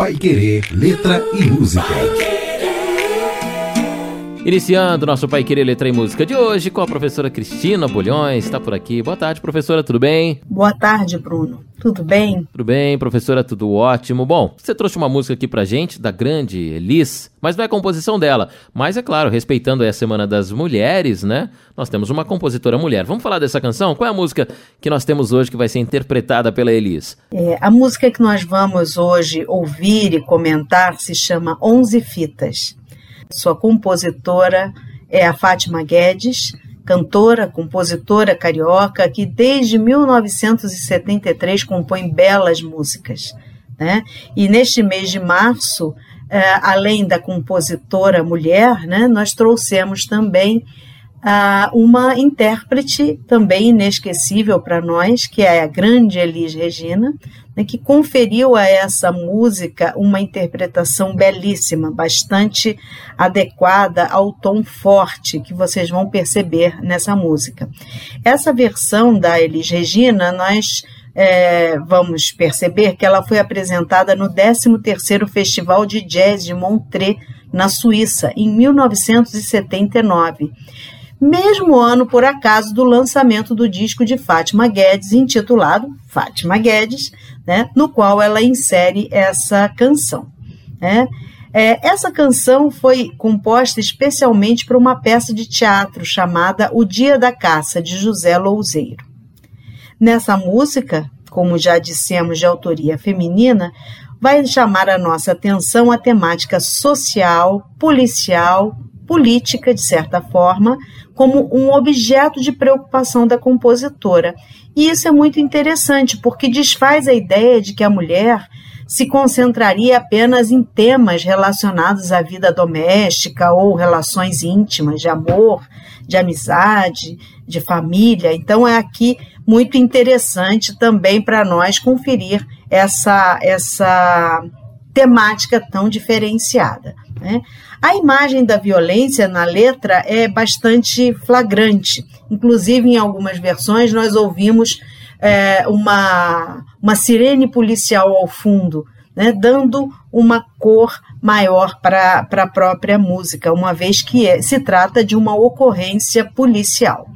Pai Querer, letra e música. Iniciando nosso Pai Querer Letra e Música de hoje com a professora Cristina Bolhões, está por aqui. Boa tarde, professora, tudo bem? Boa tarde, Bruno. Tudo bem? Tudo bem, professora, tudo ótimo. Bom, você trouxe uma música aqui pra gente, da grande Elis, mas não é composição dela. Mas é claro, respeitando a Semana das Mulheres, né? Nós temos uma compositora mulher. Vamos falar dessa canção? Qual é a música que nós temos hoje que vai ser interpretada pela Elis? É, a música que nós vamos hoje ouvir e comentar se chama Onze Fitas. Sua compositora é a Fátima Guedes, cantora, compositora carioca, que desde 1973 compõe belas músicas. Né? E neste mês de março, é, além da compositora mulher, né, nós trouxemos também ah, uma intérprete também inesquecível para nós, que é a grande Elis Regina, né, que conferiu a essa música uma interpretação belíssima, bastante adequada ao tom forte que vocês vão perceber nessa música. Essa versão da Elis Regina, nós é, vamos perceber que ela foi apresentada no 13º Festival de Jazz de Montreux, na Suíça, em 1979 mesmo ano, por acaso, do lançamento do disco de Fátima Guedes, intitulado Fátima Guedes, né, no qual ela insere essa canção. Né? É, essa canção foi composta especialmente para uma peça de teatro chamada O Dia da Caça, de José Louzeiro. Nessa música, como já dissemos, de autoria feminina, vai chamar a nossa atenção a temática social, policial, política, de certa forma, como um objeto de preocupação da compositora. E isso é muito interessante, porque desfaz a ideia de que a mulher se concentraria apenas em temas relacionados à vida doméstica ou relações íntimas, de amor, de amizade, de família. Então é aqui muito interessante também para nós conferir essa, essa temática tão diferenciada. Né? A imagem da violência na letra é bastante flagrante. Inclusive, em algumas versões, nós ouvimos é, uma, uma sirene policial ao fundo, né, dando uma cor maior para a própria música, uma vez que é, se trata de uma ocorrência policial.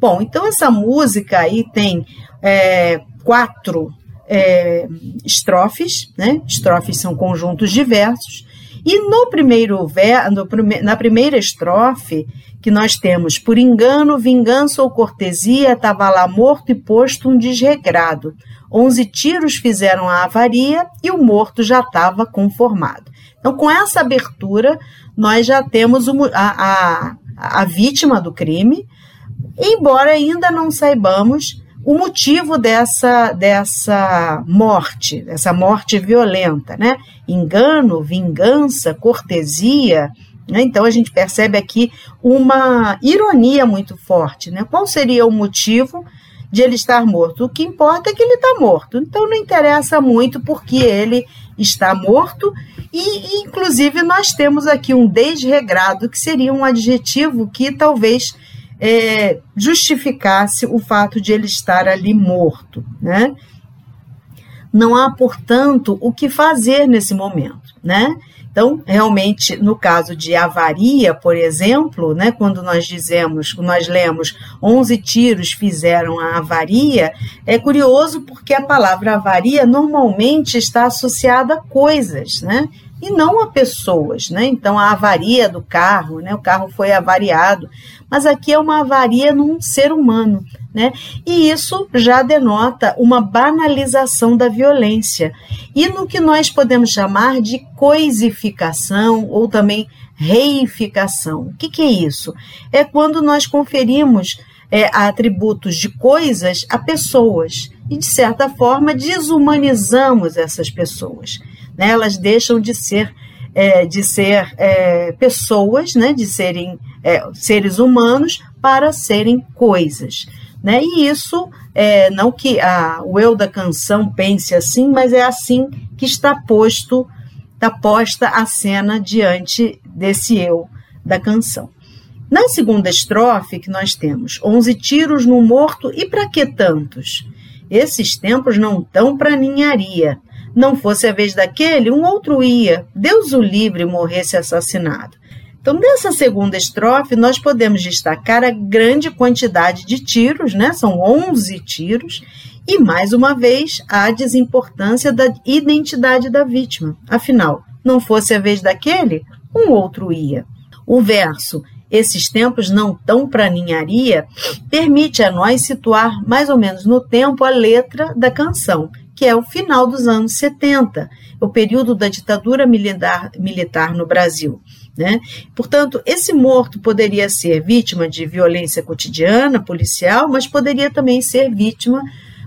Bom, então essa música aí tem é, quatro é, estrofes, né? Estrofes são conjuntos diversos, e no primeiro na primeira estrofe, que nós temos, por engano, vingança ou cortesia, estava lá morto e posto um desregrado. Onze tiros fizeram a avaria e o morto já estava conformado. Então, com essa abertura, nós já temos a, a, a vítima do crime, embora ainda não saibamos o motivo dessa, dessa morte, dessa morte violenta, né? Engano, vingança, cortesia. Né? Então a gente percebe aqui uma ironia muito forte, né? Qual seria o motivo de ele estar morto? O que importa é que ele está morto. Então não interessa muito porque ele está morto e, inclusive, nós temos aqui um desregrado, que seria um adjetivo que talvez é, justificasse o fato de ele estar ali morto, né? Não há, portanto, o que fazer nesse momento, né? Então, realmente, no caso de avaria, por exemplo, né, quando nós dizemos, nós lemos 11 tiros fizeram a avaria, é curioso porque a palavra avaria normalmente está associada a coisas, né? E não a pessoas, né? Então, a avaria do carro, né? O carro foi avariado mas aqui é uma avaria num ser humano. Né? E isso já denota uma banalização da violência e no que nós podemos chamar de coisificação ou também reificação. O que, que é isso? É quando nós conferimos é, atributos de coisas a pessoas e, de certa forma, desumanizamos essas pessoas. Né? Elas deixam de ser é, de ser é, pessoas, né, de serem é, seres humanos para serem coisas. Né? E isso, é, não que a, o eu da canção pense assim, mas é assim que está posto, está posta a cena diante desse eu da canção. Na segunda estrofe que nós temos, onze tiros no morto e para que tantos? Esses tempos não estão para ninharia. Não fosse a vez daquele, um outro ia. Deus o livre morresse assassinado. Então, nessa segunda estrofe, nós podemos destacar a grande quantidade de tiros, né? São 11 tiros, e mais uma vez a desimportância da identidade da vítima. Afinal, não fosse a vez daquele, um outro ia. O verso esses tempos não tão para ninharia, permite a nós situar mais ou menos no tempo a letra da canção, que é o final dos anos 70, o período da ditadura militar, militar no Brasil. Né? Portanto, esse morto poderia ser vítima de violência cotidiana, policial, mas poderia também ser vítima,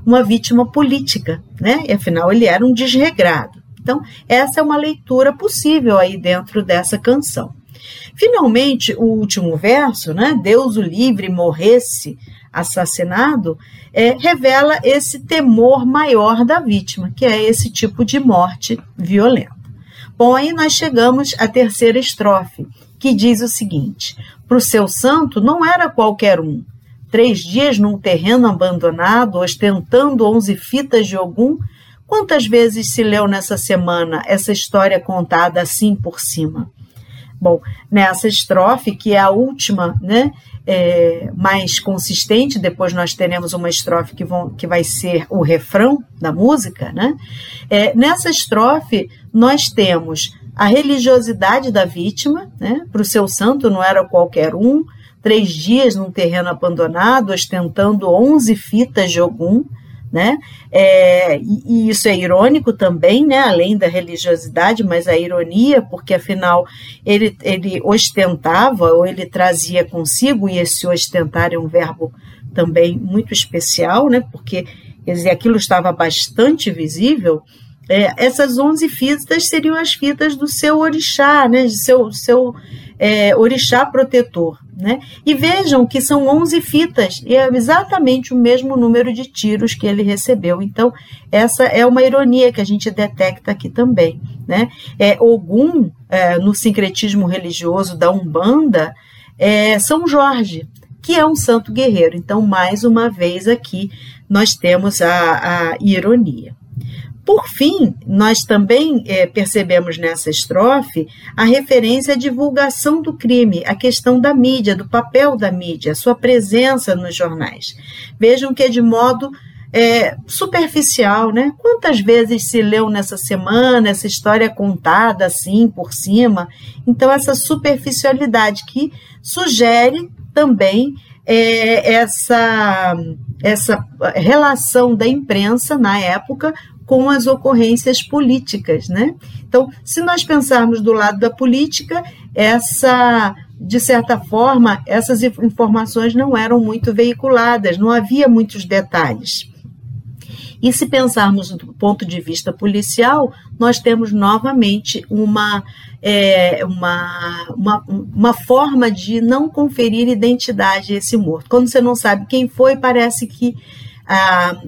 uma vítima política, né? E afinal ele era um desregrado. Então, essa é uma leitura possível aí dentro dessa canção. Finalmente, o último verso, né, Deus o livre morresse assassinado, é, revela esse temor maior da vítima, que é esse tipo de morte violenta. Bom, aí nós chegamos à terceira estrofe, que diz o seguinte: Para o seu santo não era qualquer um. Três dias num terreno abandonado, ostentando onze fitas de algum. Quantas vezes se leu nessa semana essa história contada assim por cima? Bom, nessa estrofe, que é a última, né, é, mais consistente, depois nós teremos uma estrofe que, vão, que vai ser o refrão da música, né? É, nessa estrofe, nós temos a religiosidade da vítima, né? Para o seu santo não era qualquer um, três dias num terreno abandonado, ostentando onze fitas de algum, né? É, e, isso é irônico também, né? Além da religiosidade, mas a ironia, porque afinal ele, ele ostentava ou ele trazia consigo, e esse ostentar é um verbo também muito especial, né? Porque quer dizer, aquilo estava bastante visível. É, essas 11 fitas seriam as fitas do seu orixá, né? De seu, seu é, orixá protetor. Né? E vejam que são 11 fitas, e é exatamente o mesmo número de tiros que ele recebeu. Então, essa é uma ironia que a gente detecta aqui também. Né? É, Ogum, é, no sincretismo religioso da Umbanda, é São Jorge, que é um santo guerreiro. Então, mais uma vez aqui, nós temos a, a ironia. Por fim, nós também é, percebemos nessa estrofe a referência à divulgação do crime, a questão da mídia, do papel da mídia, a sua presença nos jornais. Vejam que é de modo é, superficial, né? Quantas vezes se leu nessa semana essa história contada assim por cima? Então, essa superficialidade que sugere também é, essa, essa relação da imprensa na época com as ocorrências políticas, né? Então, se nós pensarmos do lado da política, essa de certa forma, essas informações não eram muito veiculadas, não havia muitos detalhes. E se pensarmos do ponto de vista policial, nós temos novamente uma, é, uma, uma, uma forma de não conferir identidade a esse morto. Quando você não sabe quem foi, parece que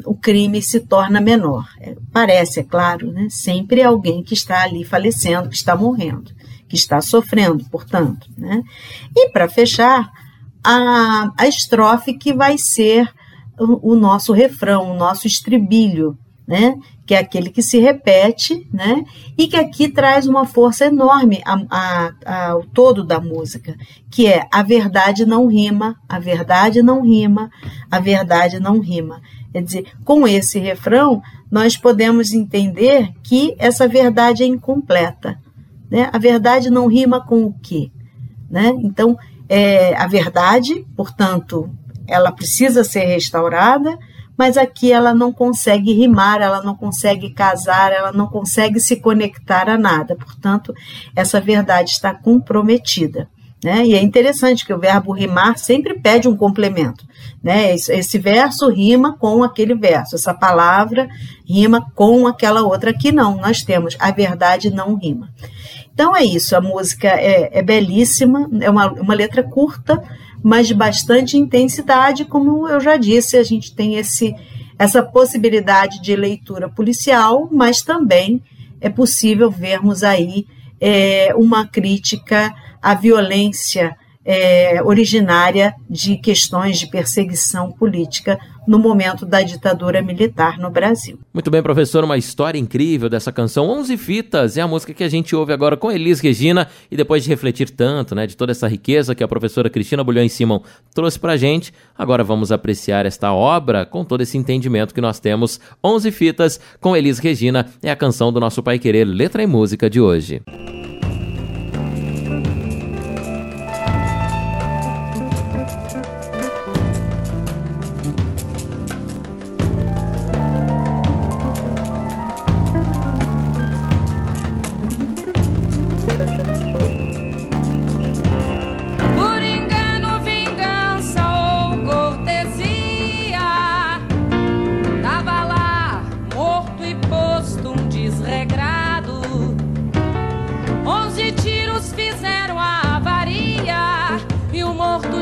o crime se torna menor. É, parece, é claro, né? sempre alguém que está ali falecendo, que está morrendo, que está sofrendo, portanto. Né? E para fechar, a, a estrofe que vai ser o, o nosso refrão, o nosso estribilho, né? que é aquele que se repete, né? E que aqui traz uma força enorme ao todo da música, que é a verdade não rima, a verdade não rima, a verdade não rima. Quer dizer, com esse refrão, nós podemos entender que essa verdade é incompleta. Né? A verdade não rima com o quê? Né? Então, é, a verdade, portanto, ela precisa ser restaurada, mas aqui ela não consegue rimar, ela não consegue casar, ela não consegue se conectar a nada. Portanto, essa verdade está comprometida. Né? E é interessante que o verbo rimar sempre pede um complemento. Né? Esse verso rima com aquele verso, essa palavra rima com aquela outra. Aqui não, nós temos a verdade não rima. Então é isso, a música é, é belíssima, é uma, uma letra curta, mas de bastante intensidade, como eu já disse, a gente tem esse, essa possibilidade de leitura policial, mas também é possível vermos aí é, uma crítica à violência é, originária de questões de perseguição política no momento da ditadura militar no Brasil. Muito bem, professor, uma história incrível dessa canção. Onze Fitas é a música que a gente ouve agora com Elis Regina e depois de refletir tanto, né, de toda essa riqueza que a professora Cristina Bulhões Simão trouxe pra gente, agora vamos apreciar esta obra com todo esse entendimento que nós temos. Onze Fitas com Elis Regina é a canção do nosso Pai Querer Letra e Música de hoje.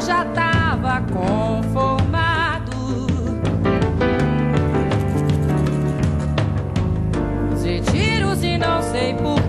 já tava conformado. Se tiros e não sei por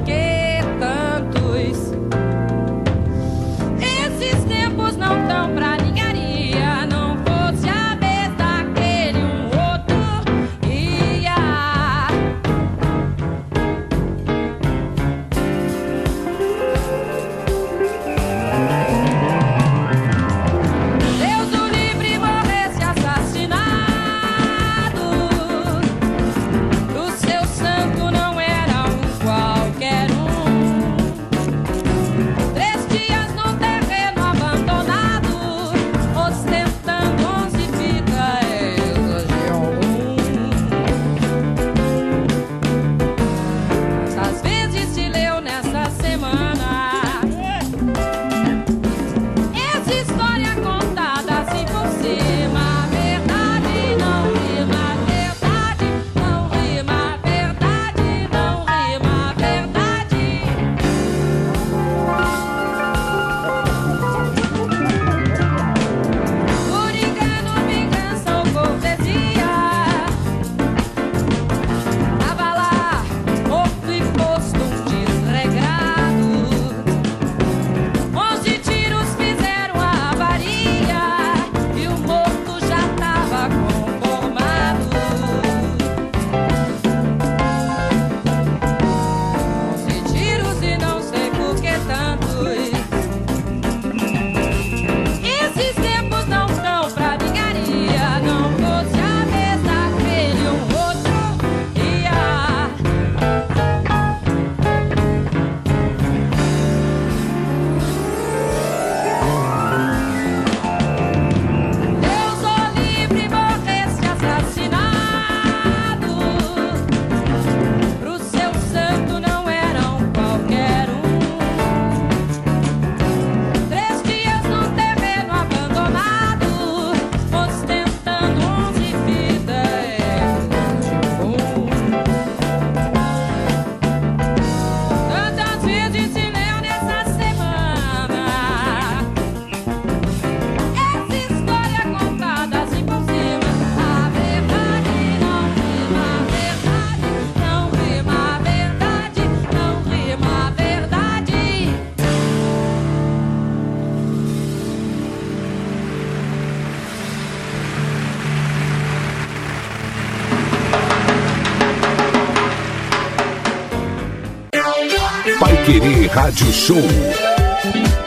Rádio Show.